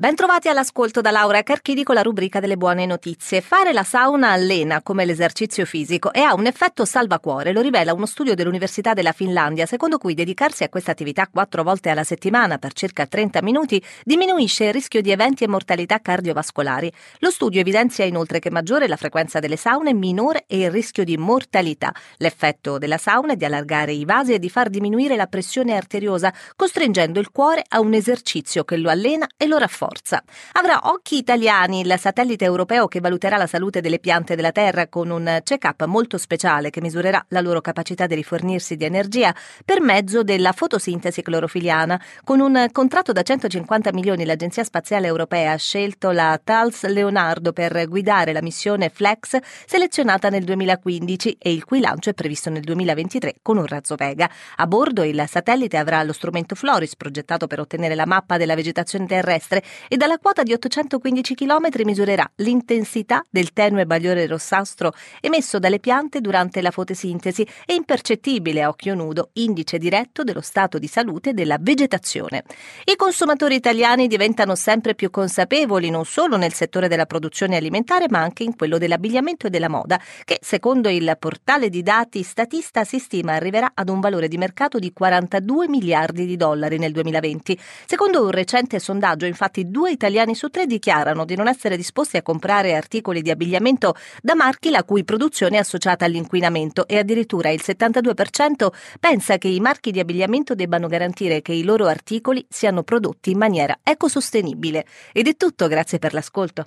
Bentrovati all'ascolto da Laura Carchidi con la rubrica delle buone notizie. Fare la sauna allena come l'esercizio fisico e ha un effetto salvacuore, lo rivela uno studio dell'Università della Finlandia, secondo cui dedicarsi a questa attività quattro volte alla settimana per circa 30 minuti diminuisce il rischio di eventi e mortalità cardiovascolari. Lo studio evidenzia inoltre che maggiore la frequenza delle saune, minore è il rischio di mortalità. L'effetto della sauna è di allargare i vasi e di far diminuire la pressione arteriosa, costringendo il cuore a un esercizio che lo allena e lo rafforza forza. Avrà Occhi Italiani, il satellite europeo che valuterà la salute delle piante della Terra con un check-up molto speciale che misurerà la loro capacità di rifornirsi di energia per mezzo della fotosintesi clorofiliana. Con un contratto da 150 milioni l'Agenzia Spaziale Europea ha scelto la Thales Leonardo per guidare la missione Flex selezionata nel 2015 e il cui lancio è previsto nel 2023 con un razzo Vega. A bordo il satellite avrà lo strumento Floris progettato per ottenere la mappa della vegetazione terrestre e dalla quota di 815 km misurerà l'intensità del tenue bagliore rossastro emesso dalle piante durante la fotosintesi e impercettibile a occhio nudo indice diretto dello stato di salute della vegetazione. I consumatori italiani diventano sempre più consapevoli non solo nel settore della produzione alimentare ma anche in quello dell'abbigliamento e della moda che secondo il portale di dati Statista si stima arriverà ad un valore di mercato di 42 miliardi di dollari nel 2020. Secondo un recente sondaggio infatti due italiani su tre dichiarano di non essere disposti a comprare articoli di abbigliamento da marchi la cui produzione è associata all'inquinamento e addirittura il 72% pensa che i marchi di abbigliamento debbano garantire che i loro articoli siano prodotti in maniera ecosostenibile. Ed è tutto, grazie per l'ascolto.